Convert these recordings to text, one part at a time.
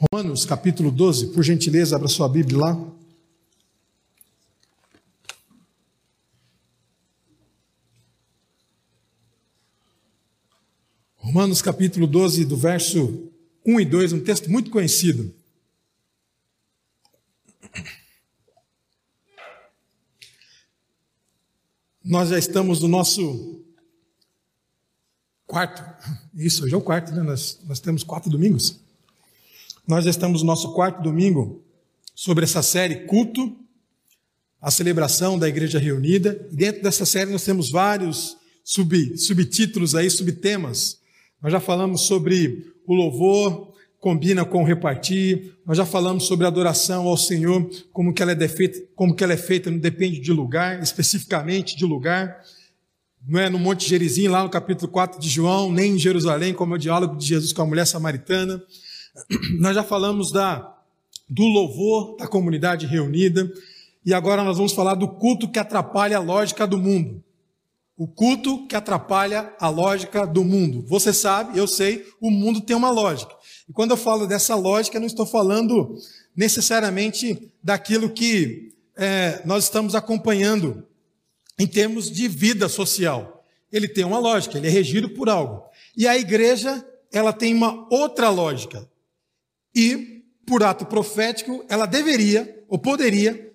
Romanos capítulo 12, por gentileza, abra sua Bíblia lá. Romanos capítulo 12, do verso 1 e 2, um texto muito conhecido. Nós já estamos no nosso quarto, isso, hoje é o quarto, né? Nós, nós temos quatro domingos. Nós estamos no nosso quarto domingo sobre essa série Culto, a celebração da Igreja Reunida. E dentro dessa série nós temos vários sub, subtítulos aí, subtemas. Nós já falamos sobre o louvor, combina com repartir. Nós já falamos sobre a adoração ao Senhor, como que ela é feita, como que ela é feita, não depende de lugar, especificamente de lugar. Não é no Monte Gerizim, lá no capítulo 4 de João, nem em Jerusalém, como é o diálogo de Jesus com a mulher samaritana. Nós já falamos da, do louvor da comunidade reunida e agora nós vamos falar do culto que atrapalha a lógica do mundo. O culto que atrapalha a lógica do mundo. Você sabe, eu sei, o mundo tem uma lógica. E quando eu falo dessa lógica, não estou falando necessariamente daquilo que é, nós estamos acompanhando em termos de vida social. Ele tem uma lógica, ele é regido por algo. E a igreja, ela tem uma outra lógica. E, por ato profético, ela deveria ou poderia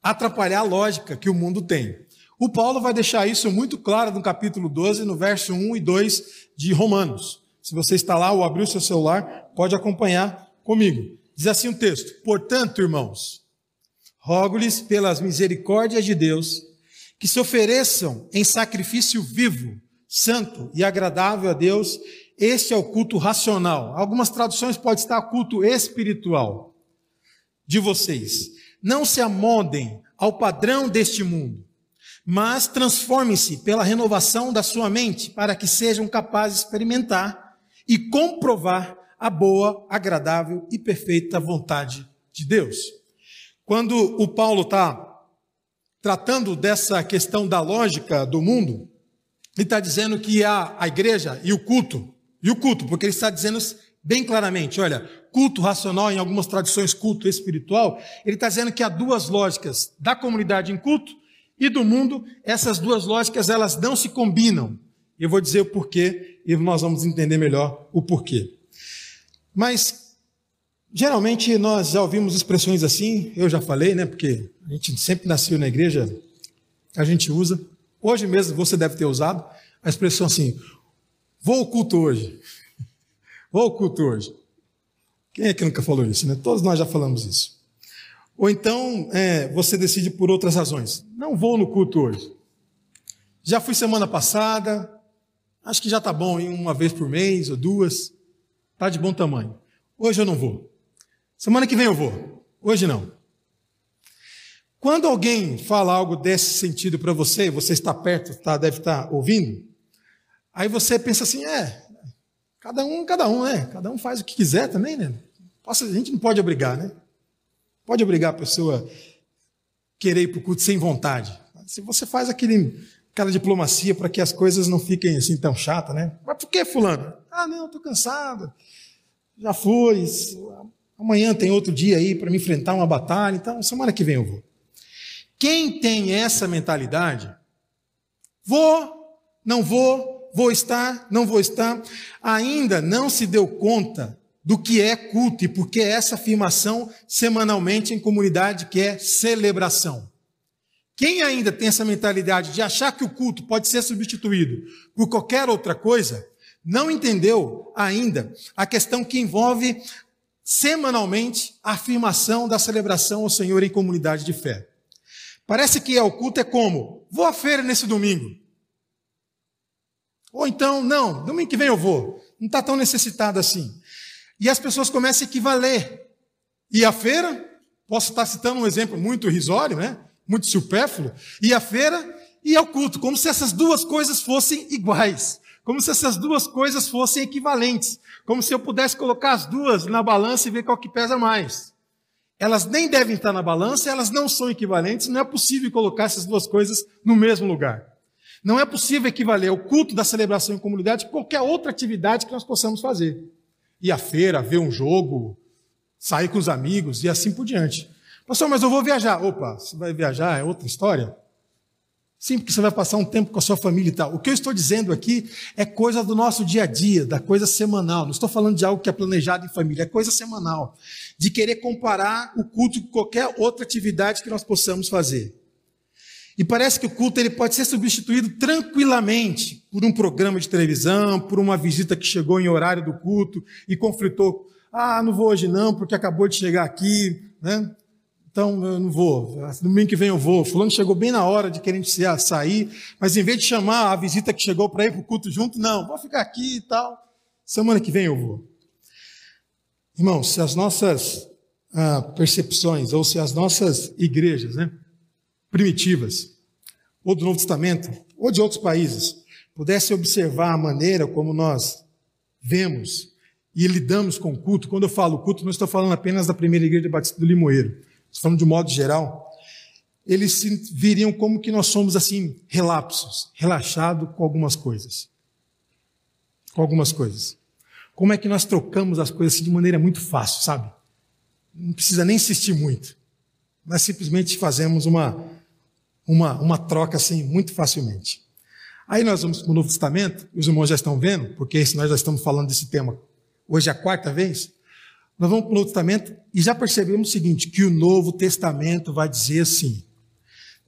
atrapalhar a lógica que o mundo tem. O Paulo vai deixar isso muito claro no capítulo 12, no verso 1 e 2 de Romanos. Se você está lá ou abriu seu celular, pode acompanhar comigo. Diz assim o texto: Portanto, irmãos, rogo-lhes pelas misericórdias de Deus que se ofereçam em sacrifício vivo, santo e agradável a Deus, este é o culto racional. Algumas traduções pode estar culto espiritual de vocês. Não se amodem ao padrão deste mundo, mas transformem-se pela renovação da sua mente para que sejam capazes de experimentar e comprovar a boa, agradável e perfeita vontade de Deus. Quando o Paulo está tratando dessa questão da lógica do mundo, ele está dizendo que a, a igreja e o culto e o culto, porque ele está dizendo bem claramente, olha, culto racional, em algumas tradições, culto espiritual, ele está dizendo que há duas lógicas da comunidade em culto e do mundo, essas duas lógicas, elas não se combinam. Eu vou dizer o porquê e nós vamos entender melhor o porquê. Mas, geralmente, nós já ouvimos expressões assim, eu já falei, né, porque a gente sempre nasceu na igreja, a gente usa. Hoje mesmo você deve ter usado a expressão assim: Vou ao culto hoje. Vou ao culto hoje. Quem é que nunca falou isso, né? Todos nós já falamos isso. Ou então é, você decide por outras razões. Não vou no culto hoje. Já fui semana passada. Acho que já está bom em uma vez por mês ou duas. Está de bom tamanho. Hoje eu não vou. Semana que vem eu vou. Hoje não. Quando alguém fala algo desse sentido para você, você está perto, tá, deve estar tá ouvindo, Aí você pensa assim, é, cada um, cada um, né? Cada um faz o que quiser também, né? a gente não pode obrigar, né? Pode obrigar a pessoa querer ir para o culto sem vontade. Se você faz aquele, aquela diplomacia para que as coisas não fiquem assim tão chatas, né? Mas por que, fulano? Ah, não, estou cansado. Já fui. Amanhã tem outro dia aí para me enfrentar uma batalha, então semana que vem eu vou. Quem tem essa mentalidade, vou, não vou, vou estar, não vou estar, ainda não se deu conta do que é culto e porque é essa afirmação semanalmente em comunidade que é celebração. Quem ainda tem essa mentalidade de achar que o culto pode ser substituído por qualquer outra coisa, não entendeu ainda a questão que envolve semanalmente a afirmação da celebração ao Senhor em comunidade de fé. Parece que o culto é como: vou à feira nesse domingo. Ou então, não, domingo que vem eu vou. Não está tão necessitado assim. E as pessoas começam a equivaler. E a feira, posso estar citando um exemplo muito irrisório, né? muito supérfluo, e a feira e ao culto, como se essas duas coisas fossem iguais, como se essas duas coisas fossem equivalentes, como se eu pudesse colocar as duas na balança e ver qual que pesa mais. Elas nem devem estar na balança, elas não são equivalentes, não é possível colocar essas duas coisas no mesmo lugar. Não é possível equivaler o culto da celebração em comunidade a qualquer outra atividade que nós possamos fazer. Ir à feira, ver um jogo, sair com os amigos e assim por diante. Pastor, mas eu vou viajar. Opa, você vai viajar, é outra história. Sim, porque você vai passar um tempo com a sua família e tal. O que eu estou dizendo aqui é coisa do nosso dia a dia, da coisa semanal. Não estou falando de algo que é planejado em família, é coisa semanal. De querer comparar o culto com qualquer outra atividade que nós possamos fazer. E parece que o culto ele pode ser substituído tranquilamente por um programa de televisão, por uma visita que chegou em horário do culto e conflitou. Ah, não vou hoje não, porque acabou de chegar aqui, né? Então eu não vou. Domingo que vem eu vou. Fulano chegou bem na hora de querer sair, mas em vez de chamar a visita que chegou para ir para o culto junto, não, vou ficar aqui e tal. Semana que vem eu vou. Irmãos, se as nossas ah, percepções, ou se as nossas igrejas né, primitivas, ou do Novo Testamento, ou de outros países, pudessem observar a maneira como nós vemos e lidamos com o culto, quando eu falo culto, não estou falando apenas da primeira igreja batista do Limoeiro falando de modo geral, eles se viriam como que nós somos assim, relapsos, relaxados com algumas coisas. Com algumas coisas. Como é que nós trocamos as coisas assim de maneira muito fácil, sabe? Não precisa nem insistir muito. Nós simplesmente fazemos uma, uma, uma troca assim muito facilmente. Aí nós vamos para o Novo Testamento, e os irmãos já estão vendo, porque nós já estamos falando desse tema hoje é a quarta vez. Nós vamos para o Novo Testamento e já percebemos o seguinte: que o Novo Testamento vai dizer assim: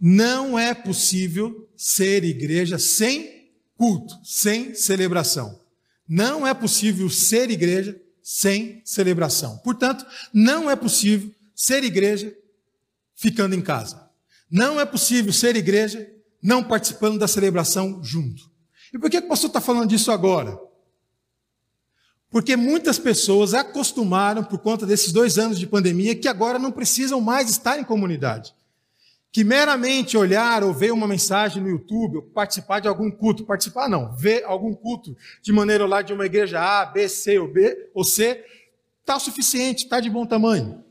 não é possível ser igreja sem culto, sem celebração. Não é possível ser igreja sem celebração. Portanto, não é possível ser igreja ficando em casa. Não é possível ser igreja não participando da celebração junto. E por que o pastor está falando disso agora? Porque muitas pessoas acostumaram, por conta desses dois anos de pandemia, que agora não precisam mais estar em comunidade. Que meramente olhar ou ver uma mensagem no YouTube, ou participar de algum culto, participar não, ver algum culto de maneira lá de uma igreja A, B, C ou B ou C, está o suficiente, está de bom tamanho.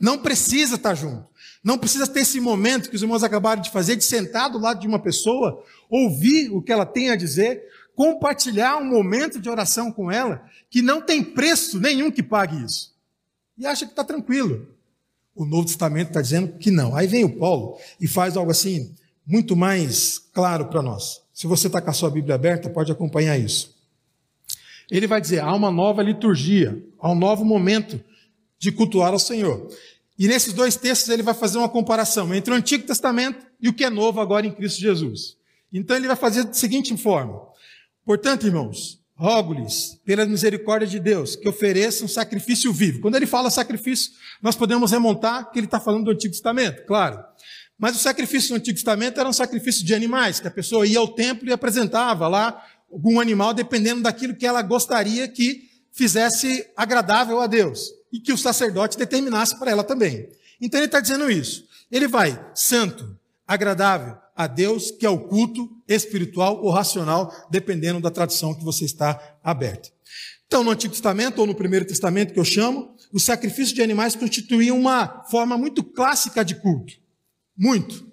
Não precisa estar junto. Não precisa ter esse momento que os irmãos acabaram de fazer, de sentar do lado de uma pessoa, ouvir o que ela tem a dizer, compartilhar um momento de oração com ela, que não tem preço nenhum que pague isso. E acha que está tranquilo. O Novo Testamento está dizendo que não. Aí vem o Paulo e faz algo assim, muito mais claro para nós. Se você está com a sua Bíblia aberta, pode acompanhar isso. Ele vai dizer: há uma nova liturgia, há um novo momento de cultuar ao Senhor. E nesses dois textos ele vai fazer uma comparação entre o Antigo Testamento e o que é novo agora em Cristo Jesus. Então ele vai fazer da seguinte forma: Portanto, irmãos, rogo-lhes, pela misericórdia de Deus, que ofereçam sacrifício vivo. Quando ele fala sacrifício, nós podemos remontar que ele está falando do Antigo Testamento, claro. Mas o sacrifício do Antigo Testamento era um sacrifício de animais, que a pessoa ia ao templo e apresentava lá algum animal, dependendo daquilo que ela gostaria que fizesse agradável a Deus. E que o sacerdote determinasse para ela também. Então ele está dizendo isso. Ele vai santo, agradável, a Deus, que é o culto espiritual ou racional, dependendo da tradição que você está aberta. Então, no Antigo Testamento ou no Primeiro Testamento, que eu chamo, o sacrifício de animais constituía uma forma muito clássica de culto. Muito.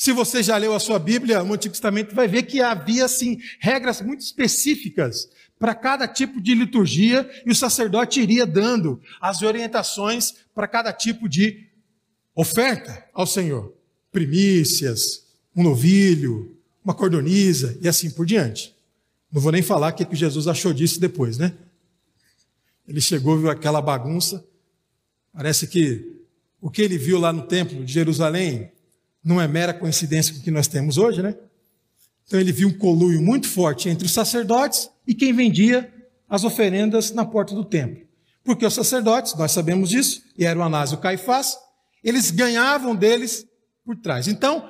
Se você já leu a sua Bíblia, no Antigo Testamento, vai ver que havia, assim, regras muito específicas para cada tipo de liturgia e o sacerdote iria dando as orientações para cada tipo de oferta ao Senhor. Primícias, um novilho, uma cordoniza e assim por diante. Não vou nem falar o que, que Jesus achou disso depois, né? Ele chegou, viu aquela bagunça. Parece que o que ele viu lá no templo de Jerusalém não é mera coincidência com o que nós temos hoje, né? Então ele viu um coluio muito forte entre os sacerdotes e quem vendia as oferendas na porta do templo. Porque os sacerdotes, nós sabemos disso, e era o Anás e o Caifás, eles ganhavam deles por trás. Então,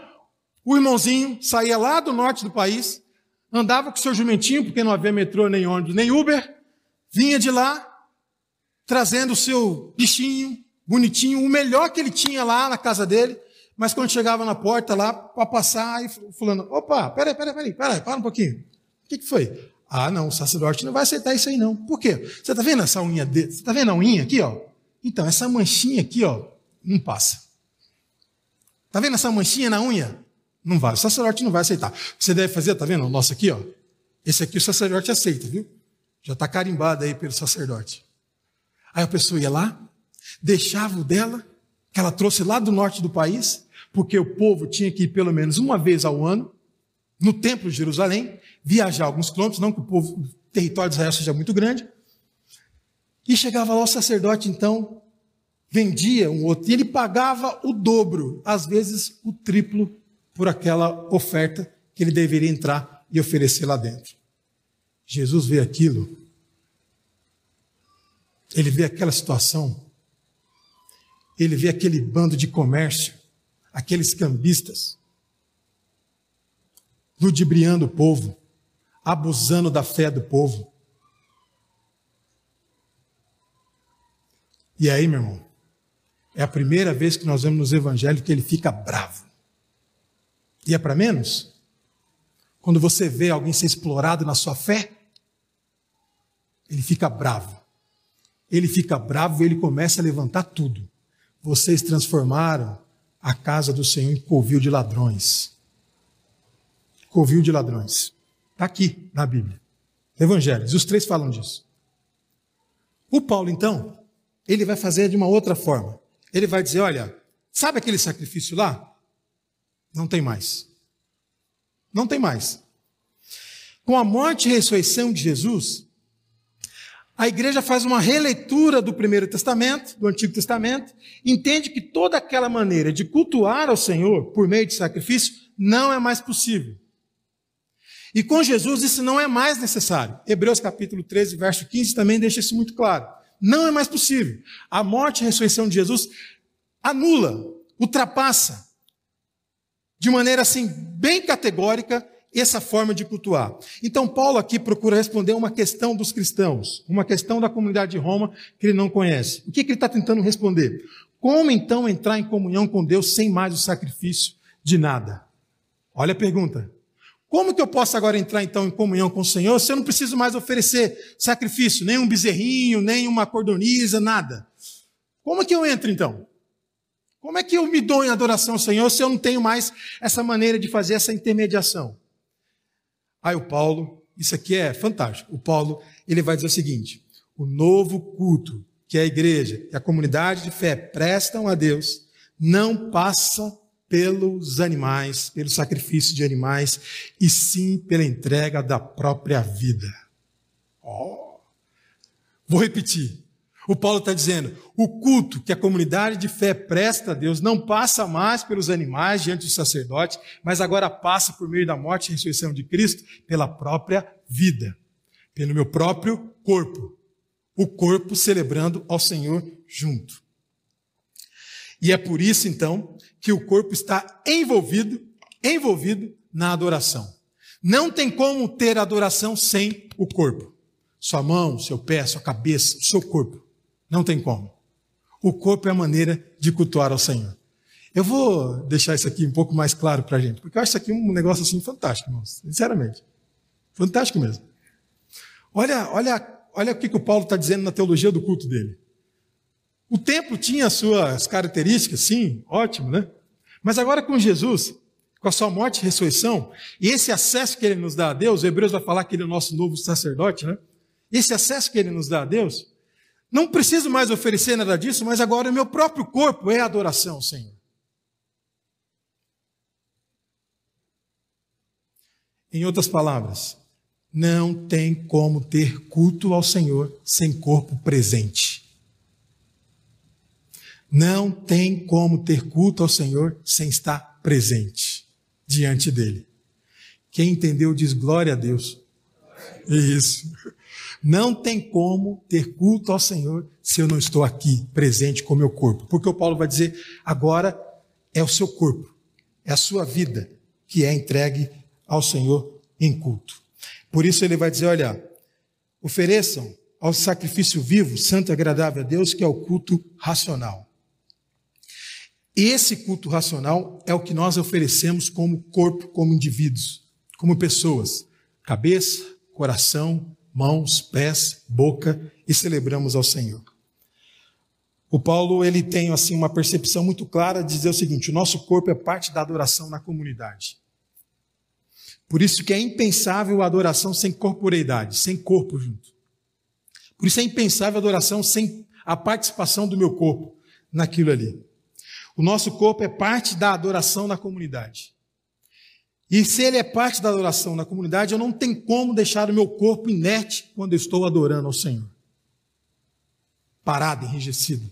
o irmãozinho saía lá do norte do país, andava com seu jumentinho, porque não havia metrô, nem ônibus, nem Uber, vinha de lá, trazendo o seu bichinho, bonitinho, o melhor que ele tinha lá na casa dele, mas quando chegava na porta lá, para passar, aí fulano, opa, peraí, peraí, peraí, peraí, para um pouquinho. O que, que foi? Ah, não, o sacerdote não vai aceitar isso aí não. Por quê? Você está vendo essa unha dele? Você está vendo a unha aqui, ó? Então, essa manchinha aqui, ó, não passa. Está vendo essa manchinha na unha? Não vai. O sacerdote não vai aceitar. Você deve fazer, tá vendo? O nosso aqui, ó. Esse aqui o sacerdote aceita, viu? Já está carimbado aí pelo sacerdote. Aí a pessoa ia lá, deixava o dela, que ela trouxe lá do norte do país, porque o povo tinha que ir pelo menos uma vez ao ano no templo de Jerusalém, viajar alguns quilômetros, não que o povo, o território de Israel seja muito grande. E chegava lá o sacerdote, então, vendia um outro, e ele pagava o dobro, às vezes o triplo, por aquela oferta que ele deveria entrar e oferecer lá dentro. Jesus vê aquilo, ele vê aquela situação, ele vê aquele bando de comércio, aqueles cambistas, ludibriando o povo, abusando da fé do povo. E aí, meu irmão, é a primeira vez que nós vemos nos evangelhos que ele fica bravo. E é para menos? Quando você vê alguém ser explorado na sua fé, ele fica bravo. Ele fica bravo e ele começa a levantar tudo. Vocês transformaram a casa do Senhor em covil de ladrões. Covil de ladrões. Está aqui na Bíblia. Evangelhos. Os três falam disso. O Paulo, então, ele vai fazer de uma outra forma. Ele vai dizer: olha, sabe aquele sacrifício lá? Não tem mais. Não tem mais. Com a morte e ressurreição de Jesus, a igreja faz uma releitura do Primeiro Testamento, do Antigo Testamento, entende que toda aquela maneira de cultuar ao Senhor por meio de sacrifício não é mais possível. E com Jesus isso não é mais necessário. Hebreus capítulo 13, verso 15 também deixa isso muito claro. Não é mais possível. A morte e a ressurreição de Jesus anula, ultrapassa de maneira assim bem categórica essa forma de cultuar. Então Paulo aqui procura responder uma questão dos cristãos, uma questão da comunidade de Roma que ele não conhece. O que, que ele está tentando responder? Como então entrar em comunhão com Deus sem mais o sacrifício de nada? Olha a pergunta. Como que eu posso agora entrar então em comunhão com o Senhor se eu não preciso mais oferecer sacrifício, nem um bezerrinho, nem uma cordoniza, nada? Como que eu entro então? Como é que eu me dou em adoração ao Senhor se eu não tenho mais essa maneira de fazer essa intermediação? Aí o Paulo, isso aqui é fantástico. O Paulo, ele vai dizer o seguinte: o novo culto que a igreja e a comunidade de fé prestam a Deus não passa pelos animais, pelo sacrifício de animais, e sim pela entrega da própria vida. Oh. Vou repetir. O Paulo está dizendo: o culto que a comunidade de fé presta a Deus não passa mais pelos animais diante do sacerdote, mas agora passa por meio da morte e ressurreição de Cristo pela própria vida, pelo meu próprio corpo. O corpo celebrando ao Senhor junto. E é por isso, então, que o corpo está envolvido, envolvido na adoração. Não tem como ter adoração sem o corpo. Sua mão, seu pé, sua cabeça, o seu corpo. Não tem como. O corpo é a maneira de cultuar ao Senhor. Eu vou deixar isso aqui um pouco mais claro para a gente, porque eu acho isso aqui um negócio assim fantástico, irmãos. Sinceramente. Fantástico mesmo. Olha, olha, olha o que, que o Paulo está dizendo na teologia do culto dele. O templo tinha as suas características, sim, ótimo, né? Mas agora com Jesus, com a sua morte e ressurreição, e esse acesso que ele nos dá a Deus, o Hebreus vai falar que ele é o nosso novo sacerdote, né? Esse acesso que ele nos dá a Deus, não preciso mais oferecer nada disso, mas agora o meu próprio corpo é adoração, Senhor. Em outras palavras, não tem como ter culto ao Senhor sem corpo presente. Não tem como ter culto ao Senhor sem estar presente diante dele. Quem entendeu diz glória a Deus. Isso. Não tem como ter culto ao Senhor se eu não estou aqui presente com o meu corpo. Porque o Paulo vai dizer, agora é o seu corpo, é a sua vida que é entregue ao Senhor em culto. Por isso ele vai dizer, olha, ofereçam ao sacrifício vivo, santo e agradável a Deus, que é o culto racional. Esse culto racional é o que nós oferecemos como corpo, como indivíduos, como pessoas. Cabeça, coração, mãos, pés, boca e celebramos ao Senhor. O Paulo ele tem assim uma percepção muito clara de dizer o seguinte: o nosso corpo é parte da adoração na comunidade. Por isso que é impensável a adoração sem corporeidade, sem corpo junto. Por isso é impensável a adoração sem a participação do meu corpo naquilo ali. O nosso corpo é parte da adoração na comunidade. E se ele é parte da adoração na comunidade, eu não tenho como deixar o meu corpo inerte quando eu estou adorando ao Senhor. Parado, enrijecido.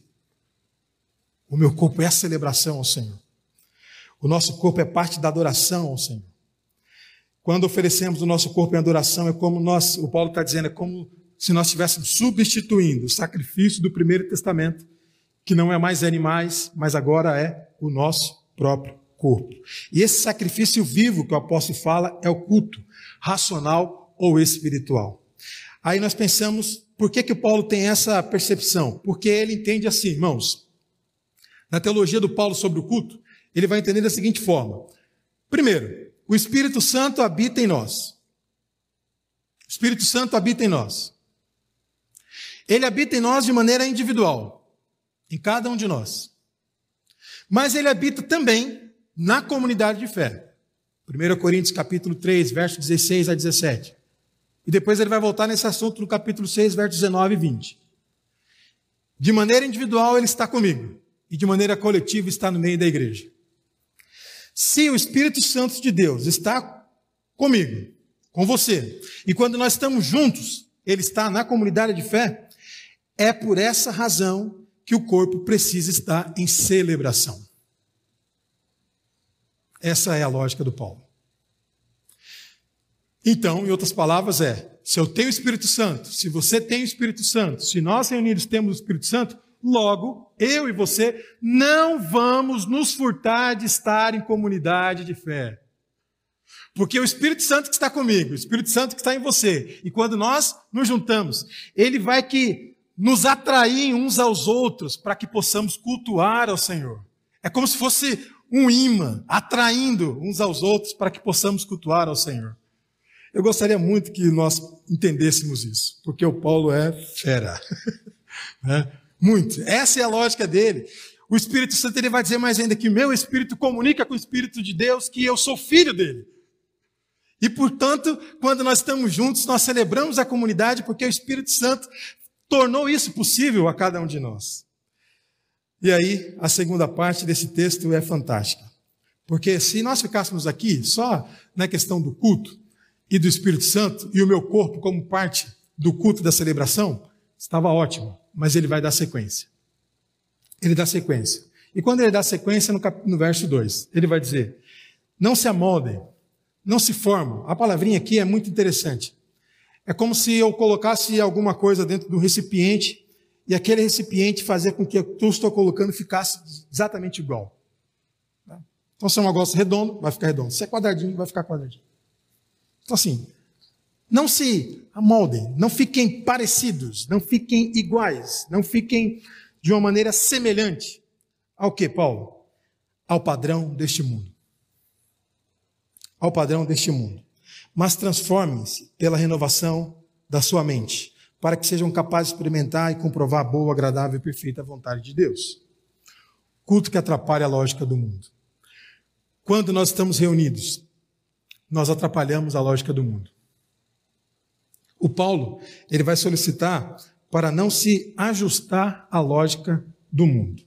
O meu corpo é a celebração ao Senhor. O nosso corpo é parte da adoração ao Senhor. Quando oferecemos o nosso corpo em adoração, é como nós, o Paulo está dizendo, é como se nós estivéssemos substituindo o sacrifício do primeiro testamento, que não é mais animais, mas agora é o nosso próprio corpo. E esse sacrifício vivo que o apóstolo fala é o culto racional ou espiritual. Aí nós pensamos, por que que Paulo tem essa percepção? Porque ele entende assim, irmãos. Na teologia do Paulo sobre o culto, ele vai entender da seguinte forma: primeiro, o Espírito Santo habita em nós. O Espírito Santo habita em nós. Ele habita em nós de maneira individual, em cada um de nós. Mas ele habita também na comunidade de fé. 1 Coríntios capítulo 3, versos 16 a 17. E depois ele vai voltar nesse assunto no capítulo 6, versos 19 e 20. De maneira individual ele está comigo, e de maneira coletiva está no meio da igreja. Se o Espírito Santo de Deus está comigo, com você, e quando nós estamos juntos, ele está na comunidade de fé, é por essa razão que o corpo precisa estar em celebração. Essa é a lógica do Paulo. Então, em outras palavras, é: se eu tenho o Espírito Santo, se você tem o Espírito Santo, se nós reunidos temos o Espírito Santo, logo, eu e você não vamos nos furtar de estar em comunidade de fé. Porque o Espírito Santo que está comigo, o Espírito Santo que está em você, e quando nós nos juntamos, ele vai que nos atrair uns aos outros para que possamos cultuar ao Senhor. É como se fosse um imã, atraindo uns aos outros para que possamos cultuar ao Senhor. Eu gostaria muito que nós entendêssemos isso, porque o Paulo é fera. né? Muito. Essa é a lógica dele. O Espírito Santo ele vai dizer mais ainda que meu espírito comunica com o Espírito de Deus que eu sou filho dele. E portanto, quando nós estamos juntos, nós celebramos a comunidade porque o Espírito Santo tornou isso possível a cada um de nós. E aí, a segunda parte desse texto é fantástica. Porque se nós ficássemos aqui só na questão do culto e do Espírito Santo e o meu corpo como parte do culto da celebração, estava ótimo, mas ele vai dar sequência. Ele dá sequência. E quando ele dá sequência, no, cap... no verso 2, ele vai dizer: Não se amoldem, não se formam. A palavrinha aqui é muito interessante. É como se eu colocasse alguma coisa dentro do recipiente e aquele recipiente fazer com que o que eu estou colocando ficasse exatamente igual. Então, se é um negócio redondo, vai ficar redondo. Se é quadradinho, vai ficar quadradinho. Então, assim, não se amoldem, não fiquem parecidos, não fiquem iguais, não fiquem de uma maneira semelhante ao que, Paulo? Ao padrão deste mundo. Ao padrão deste mundo. Mas transformem-se pela renovação da sua mente para que sejam capazes de experimentar e comprovar a boa, agradável e perfeita vontade de Deus. Culto que atrapalha a lógica do mundo. Quando nós estamos reunidos, nós atrapalhamos a lógica do mundo. O Paulo, ele vai solicitar para não se ajustar à lógica do mundo.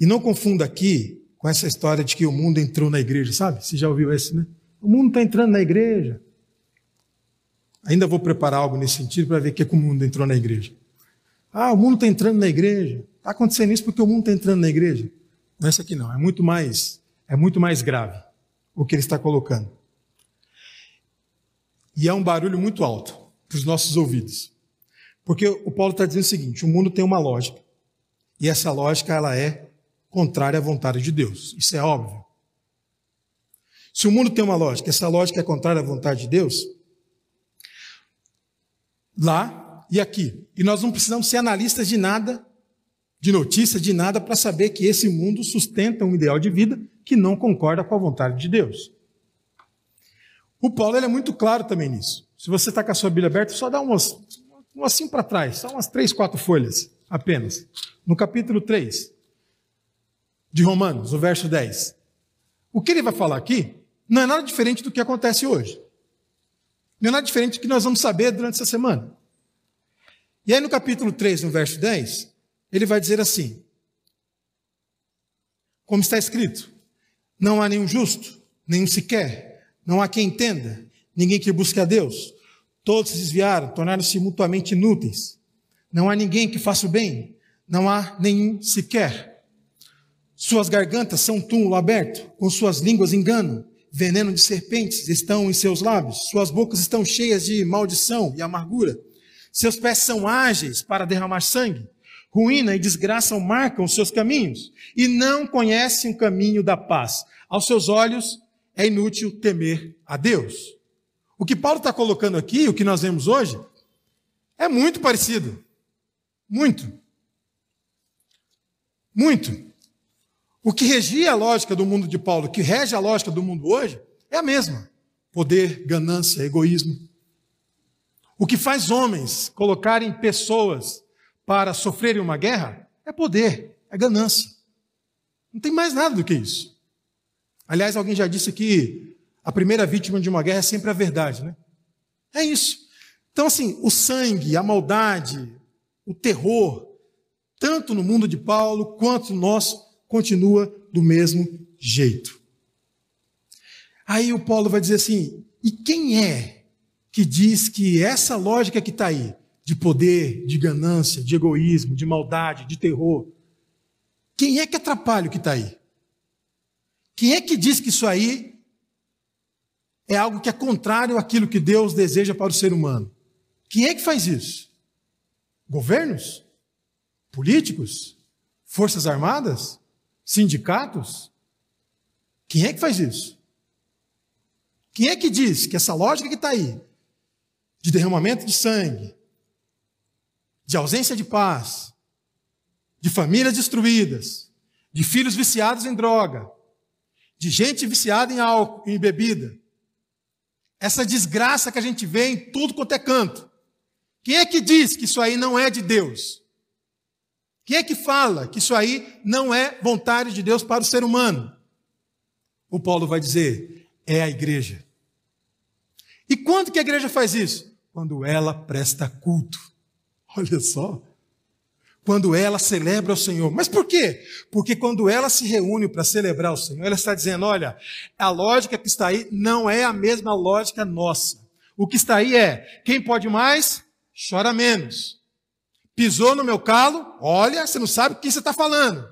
E não confunda aqui com essa história de que o mundo entrou na igreja, sabe? Você já ouviu esse, né? O mundo está entrando na igreja. Ainda vou preparar algo nesse sentido para ver o que, é que o mundo entrou na igreja. Ah, o mundo está entrando na igreja. Está acontecendo isso porque o mundo está entrando na igreja. Não é isso aqui não, é muito mais, é muito mais grave o que ele está colocando. E é um barulho muito alto para os nossos ouvidos. Porque o Paulo está dizendo o seguinte: o mundo tem uma lógica. E essa lógica ela é contrária à vontade de Deus. Isso é óbvio. Se o mundo tem uma lógica, essa lógica é contrária à vontade de Deus, lá e aqui. E nós não precisamos ser analistas de nada, de notícia, de nada, para saber que esse mundo sustenta um ideal de vida que não concorda com a vontade de Deus. O Paulo é muito claro também nisso. Se você está com a sua Bíblia aberta, só dá um assim para trás, só umas três, quatro folhas apenas. No capítulo 3 de Romanos, o verso 10. O que ele vai falar aqui não é nada diferente do que acontece hoje. Não é nada diferente do que nós vamos saber durante essa semana. E aí no capítulo 3, no verso 10, ele vai dizer assim: como está escrito, não há nenhum justo, nenhum sequer, não há quem entenda, ninguém que busque a Deus. Todos se desviaram, tornaram-se mutuamente inúteis. Não há ninguém que faça o bem, não há nenhum sequer. Suas gargantas são túmulo aberto, com suas línguas engano, veneno de serpentes estão em seus lábios, suas bocas estão cheias de maldição e amargura. Seus pés são ágeis para derramar sangue, ruína e desgraça marcam os seus caminhos, e não conhecem o caminho da paz. Aos seus olhos é inútil temer a Deus. O que Paulo está colocando aqui, o que nós vemos hoje, é muito parecido. Muito. Muito. O que regia a lógica do mundo de Paulo, que rege a lógica do mundo hoje, é a mesma: poder, ganância, egoísmo. O que faz homens colocarem pessoas para sofrerem uma guerra é poder, é ganância. Não tem mais nada do que isso. Aliás, alguém já disse que a primeira vítima de uma guerra é sempre a verdade, né? É isso. Então, assim, o sangue, a maldade, o terror, tanto no mundo de Paulo quanto no nosso, continua do mesmo jeito. Aí o Paulo vai dizer assim: e quem é que diz que essa lógica que está aí, de poder, de ganância, de egoísmo, de maldade, de terror, quem é que atrapalha o que está aí? Quem é que diz que isso aí é algo que é contrário àquilo que Deus deseja para o ser humano? Quem é que faz isso? Governos? Políticos? Forças armadas? Sindicatos? Quem é que faz isso? Quem é que diz que essa lógica que está aí, de derramamento de sangue, de ausência de paz, de famílias destruídas, de filhos viciados em droga, de gente viciada em álcool, em bebida, essa desgraça que a gente vê em tudo quanto é canto. Quem é que diz que isso aí não é de Deus? Quem é que fala que isso aí não é vontade de Deus para o ser humano? O Paulo vai dizer: é a igreja. E quando que a igreja faz isso? Quando ela presta culto. Olha só. Quando ela celebra o Senhor. Mas por quê? Porque quando ela se reúne para celebrar o Senhor, ela está dizendo: olha, a lógica que está aí não é a mesma lógica nossa. O que está aí é: quem pode mais, chora menos. Pisou no meu calo, olha, você não sabe o que você está falando.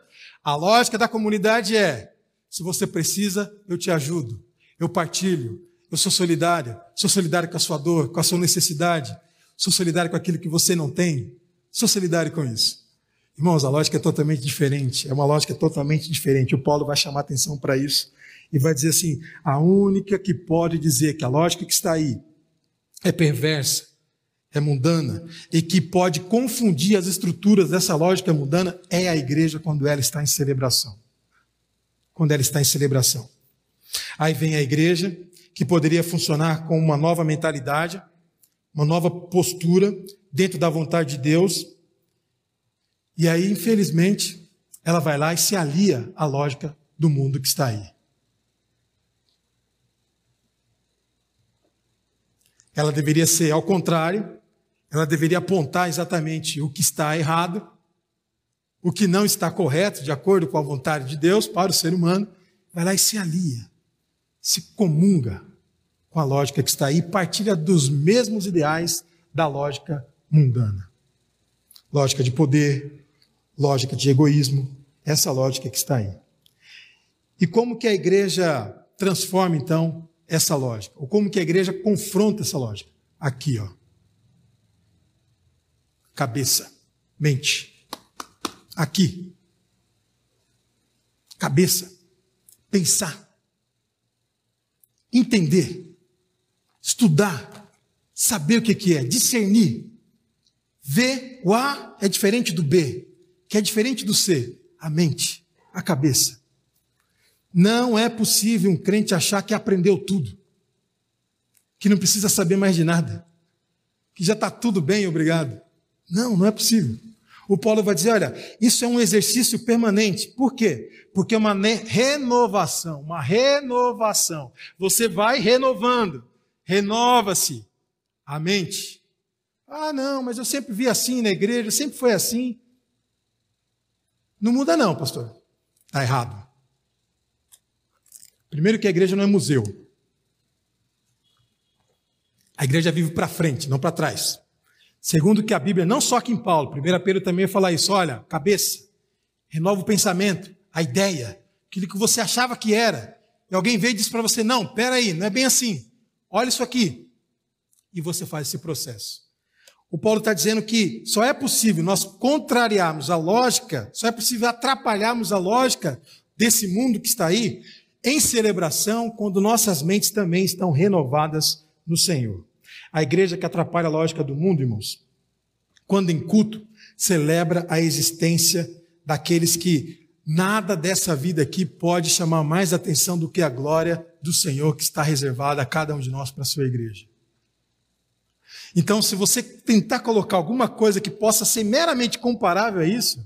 A lógica da comunidade é: se você precisa, eu te ajudo, eu partilho, eu sou solidário, sou solidário com a sua dor, com a sua necessidade, sou solidário com aquilo que você não tem, sou solidário com isso. Irmãos, a lógica é totalmente diferente, é uma lógica totalmente diferente. O Paulo vai chamar atenção para isso e vai dizer assim: a única que pode dizer que a lógica que está aí é perversa, é mundana e que pode confundir as estruturas dessa lógica mundana é a igreja quando ela está em celebração. Quando ela está em celebração. Aí vem a igreja, que poderia funcionar com uma nova mentalidade, uma nova postura dentro da vontade de Deus. E aí, infelizmente, ela vai lá e se alia à lógica do mundo que está aí. Ela deveria ser ao contrário, ela deveria apontar exatamente o que está errado, o que não está correto, de acordo com a vontade de Deus para o ser humano, vai lá e se alia, se comunga com a lógica que está aí, partilha dos mesmos ideais da lógica mundana. Lógica de poder, lógica de egoísmo, essa lógica que está aí. E como que a igreja transforma então essa lógica? Ou como que a igreja confronta essa lógica? Aqui, ó. Cabeça, mente. Aqui. Cabeça. Pensar. Entender. Estudar. Saber o que, que é. Discernir. Ver o A é diferente do B, que é diferente do C. A mente, a cabeça. Não é possível um crente achar que aprendeu tudo, que não precisa saber mais de nada, que já está tudo bem, obrigado. Não, não é possível. O Paulo vai dizer: olha, isso é um exercício permanente. Por quê? Porque é uma renovação, uma renovação. Você vai renovando, renova-se a mente. Ah, não, mas eu sempre vi assim na igreja, sempre foi assim. Não muda, não, pastor. Está errado. Primeiro, que a igreja não é museu. A igreja vive para frente, não para trás. Segundo, que a Bíblia, não só aqui em Paulo, 1 Pedro também fala isso: olha, cabeça, renova o pensamento, a ideia, aquilo que você achava que era. E alguém veio e disse para você: não, peraí, não é bem assim. Olha isso aqui. E você faz esse processo. O Paulo está dizendo que só é possível nós contrariarmos a lógica, só é possível atrapalharmos a lógica desse mundo que está aí em celebração quando nossas mentes também estão renovadas no Senhor. A igreja que atrapalha a lógica do mundo, irmãos, quando em culto, celebra a existência daqueles que nada dessa vida aqui pode chamar mais atenção do que a glória do Senhor que está reservada a cada um de nós para a sua igreja. Então, se você tentar colocar alguma coisa que possa ser meramente comparável a isso,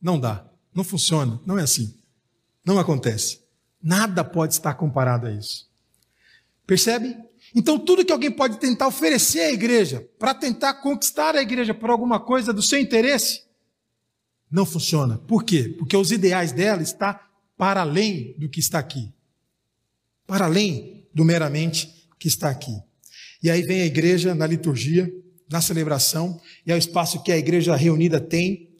não dá, não funciona, não é assim. Não acontece. Nada pode estar comparado a isso. Percebe? Então, tudo que alguém pode tentar oferecer à igreja, para tentar conquistar a igreja por alguma coisa do seu interesse, não funciona. Por quê? Porque os ideais dela estão para além do que está aqui. Para além do meramente que está aqui. E aí vem a igreja na liturgia, na celebração, e é o espaço que a igreja reunida tem,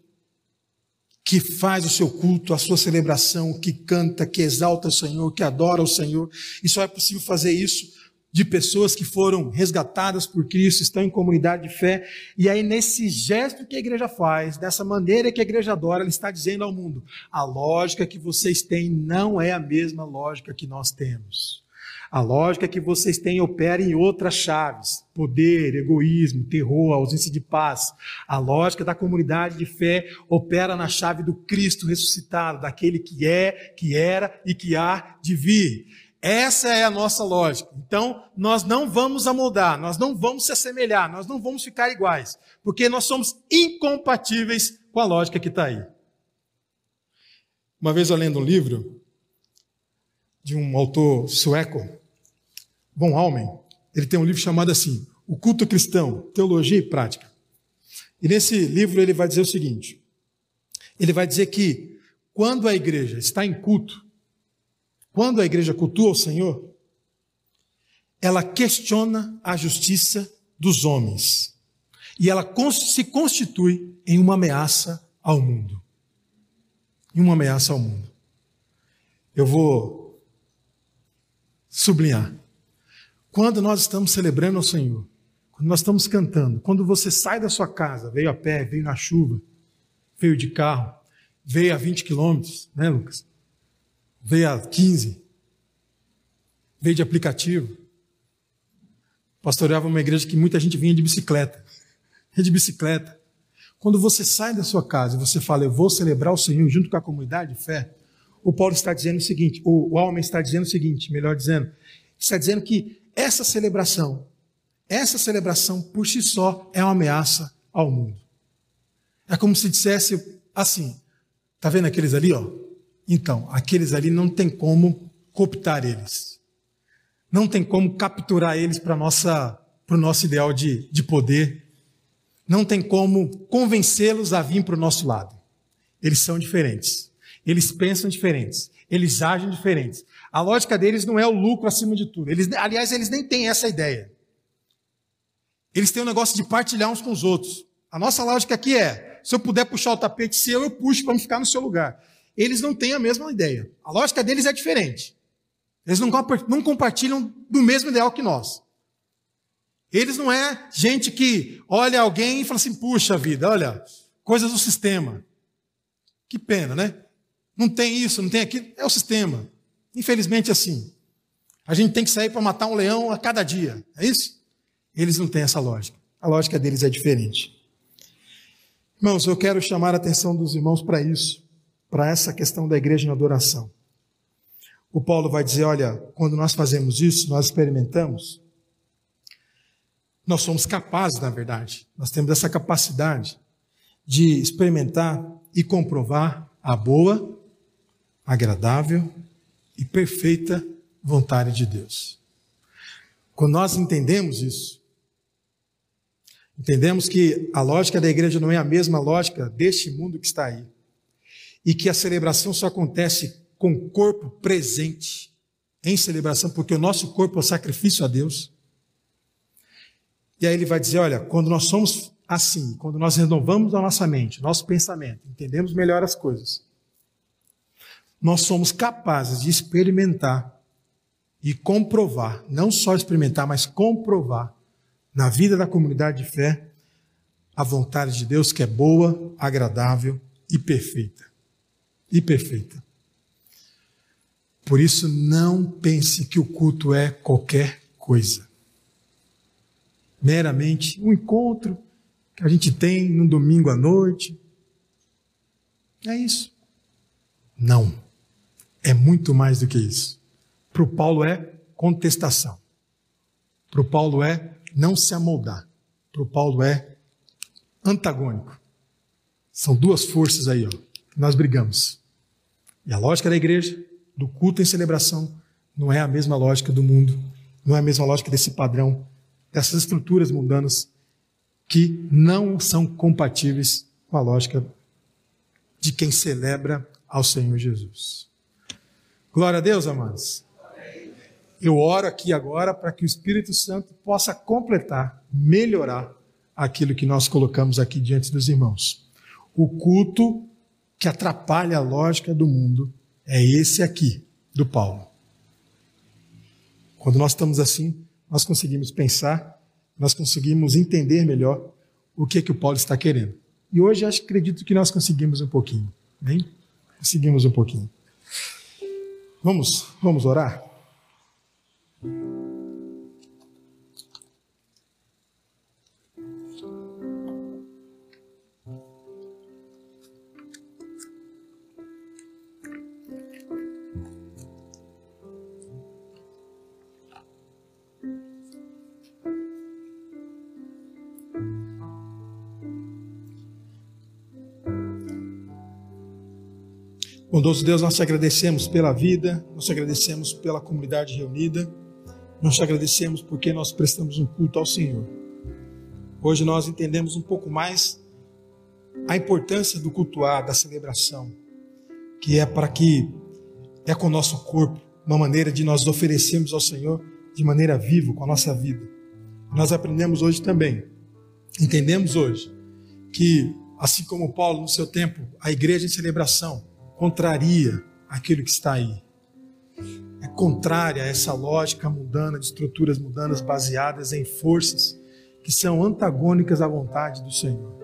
que faz o seu culto, a sua celebração, que canta, que exalta o Senhor, que adora o Senhor. E só é possível fazer isso de pessoas que foram resgatadas por Cristo, estão em comunidade de fé. E aí, nesse gesto que a igreja faz, dessa maneira que a igreja adora, ela está dizendo ao mundo: a lógica que vocês têm não é a mesma lógica que nós temos. A lógica que vocês têm opera em outras chaves: poder, egoísmo, terror, ausência de paz. A lógica da comunidade de fé opera na chave do Cristo ressuscitado, daquele que é, que era e que há de vir. Essa é a nossa lógica. Então, nós não vamos amoldar, nós não vamos se assemelhar, nós não vamos ficar iguais, porque nós somos incompatíveis com a lógica que está aí. Uma vez eu lendo um livro de um autor sueco, Von Almen, ele tem um livro chamado assim, O Culto Cristão, Teologia e Prática. E nesse livro ele vai dizer o seguinte: ele vai dizer que quando a igreja está em culto, quando a igreja cultua o Senhor, ela questiona a justiça dos homens e ela se constitui em uma ameaça ao mundo. Em uma ameaça ao mundo. Eu vou sublinhar. Quando nós estamos celebrando ao Senhor, quando nós estamos cantando, quando você sai da sua casa, veio a pé, veio na chuva, veio de carro, veio a 20 quilômetros, né, Lucas? Veio a 15, veio de aplicativo. Pastoreava uma igreja que muita gente vinha de bicicleta. de bicicleta. Quando você sai da sua casa e você fala, eu vou celebrar o Senhor junto com a comunidade de fé, o Paulo está dizendo o seguinte, o, o homem está dizendo o seguinte, melhor dizendo, está dizendo que essa celebração, essa celebração por si só é uma ameaça ao mundo. É como se dissesse assim: tá vendo aqueles ali, ó? Então, aqueles ali não tem como cooptar eles. Não tem como capturar eles para o nosso ideal de, de poder. Não tem como convencê-los a vir para o nosso lado. Eles são diferentes. Eles pensam diferentes. Eles agem diferentes. A lógica deles não é o lucro acima de tudo. Eles, aliás, eles nem têm essa ideia. Eles têm um negócio de partilhar uns com os outros. A nossa lógica aqui é: se eu puder puxar o tapete seu, eu puxo para ficar no seu lugar. Eles não têm a mesma ideia. A lógica deles é diferente. Eles não, compartilham do mesmo ideal que nós. Eles não é gente que olha alguém e fala assim: puxa vida, olha, coisas do sistema. Que pena, né? Não tem isso, não tem aquilo. É o sistema. Infelizmente, assim. A gente tem que sair para matar um leão a cada dia. É isso? Eles não têm essa lógica. A lógica deles é diferente. Irmãos, eu quero chamar a atenção dos irmãos para isso, para essa questão da igreja na adoração. O Paulo vai dizer: olha, quando nós fazemos isso, nós experimentamos, nós somos capazes, na verdade, nós temos essa capacidade de experimentar e comprovar a boa, agradável e perfeita vontade de Deus. Quando nós entendemos isso, entendemos que a lógica da igreja não é a mesma lógica deste mundo que está aí. E que a celebração só acontece com o corpo presente em celebração, porque o nosso corpo é o sacrifício a Deus. E aí ele vai dizer: olha, quando nós somos assim, quando nós renovamos a nossa mente, nosso pensamento, entendemos melhor as coisas, nós somos capazes de experimentar e comprovar, não só experimentar, mas comprovar na vida da comunidade de fé a vontade de Deus que é boa, agradável e perfeita. E perfeita. Por isso, não pense que o culto é qualquer coisa. Meramente um encontro que a gente tem num domingo à noite. É isso. Não. É muito mais do que isso. Para o Paulo é contestação. Para o Paulo é não se amoldar. Para o Paulo é antagônico. São duas forças aí, ó, nós brigamos. E a lógica da igreja do culto em celebração não é a mesma lógica do mundo, não é a mesma lógica desse padrão, dessas estruturas mundanas que não são compatíveis com a lógica de quem celebra ao Senhor Jesus. Glória a Deus, amados. Eu oro aqui agora para que o Espírito Santo possa completar, melhorar aquilo que nós colocamos aqui diante dos irmãos. O culto que atrapalha a lógica do mundo é esse aqui, do Paulo. Quando nós estamos assim, nós conseguimos pensar, nós conseguimos entender melhor o que, é que o Paulo está querendo. E hoje acho, acredito que nós conseguimos um pouquinho. Bem? Conseguimos um pouquinho. Vamos, vamos orar? Bondoso Deus, nós te agradecemos pela vida, nós te agradecemos pela comunidade reunida, nós te agradecemos porque nós prestamos um culto ao Senhor. Hoje nós entendemos um pouco mais a importância do cultuar, da celebração, que é para que é com o nosso corpo, uma maneira de nós oferecermos ao Senhor de maneira viva, com a nossa vida. Nós aprendemos hoje também, entendemos hoje, que assim como Paulo no seu tempo, a igreja em celebração, contraria aquilo que está aí. É contrária a essa lógica mundana, de estruturas mundanas baseadas em forças que são antagônicas à vontade do Senhor.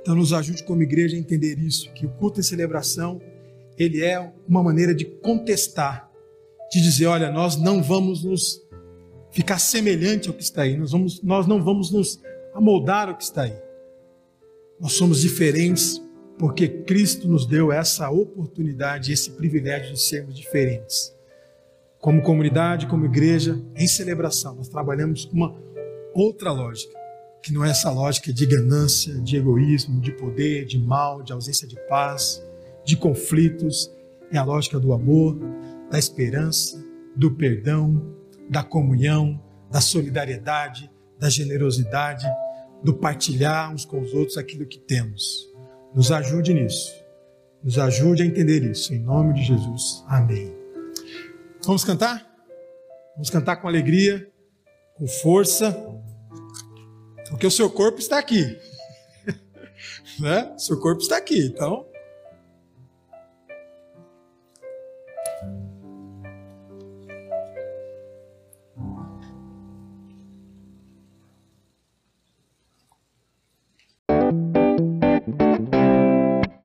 Então nos ajude como igreja a entender isso, que o culto e celebração, ele é uma maneira de contestar, de dizer, olha, nós não vamos nos ficar semelhante ao que está aí, nós, vamos, nós não vamos nos amoldar ao que está aí. Nós somos diferentes porque Cristo nos deu essa oportunidade, esse privilégio de sermos diferentes. Como comunidade, como igreja, em celebração, nós trabalhamos com uma outra lógica, que não é essa lógica de ganância, de egoísmo, de poder, de mal, de ausência de paz, de conflitos. É a lógica do amor, da esperança, do perdão, da comunhão, da solidariedade, da generosidade, do partilhar uns com os outros aquilo que temos. Nos ajude nisso. Nos ajude a entender isso. Em nome de Jesus. Amém. Vamos cantar? Vamos cantar com alegria, com força, porque o seu corpo está aqui. né? Seu corpo está aqui. Então,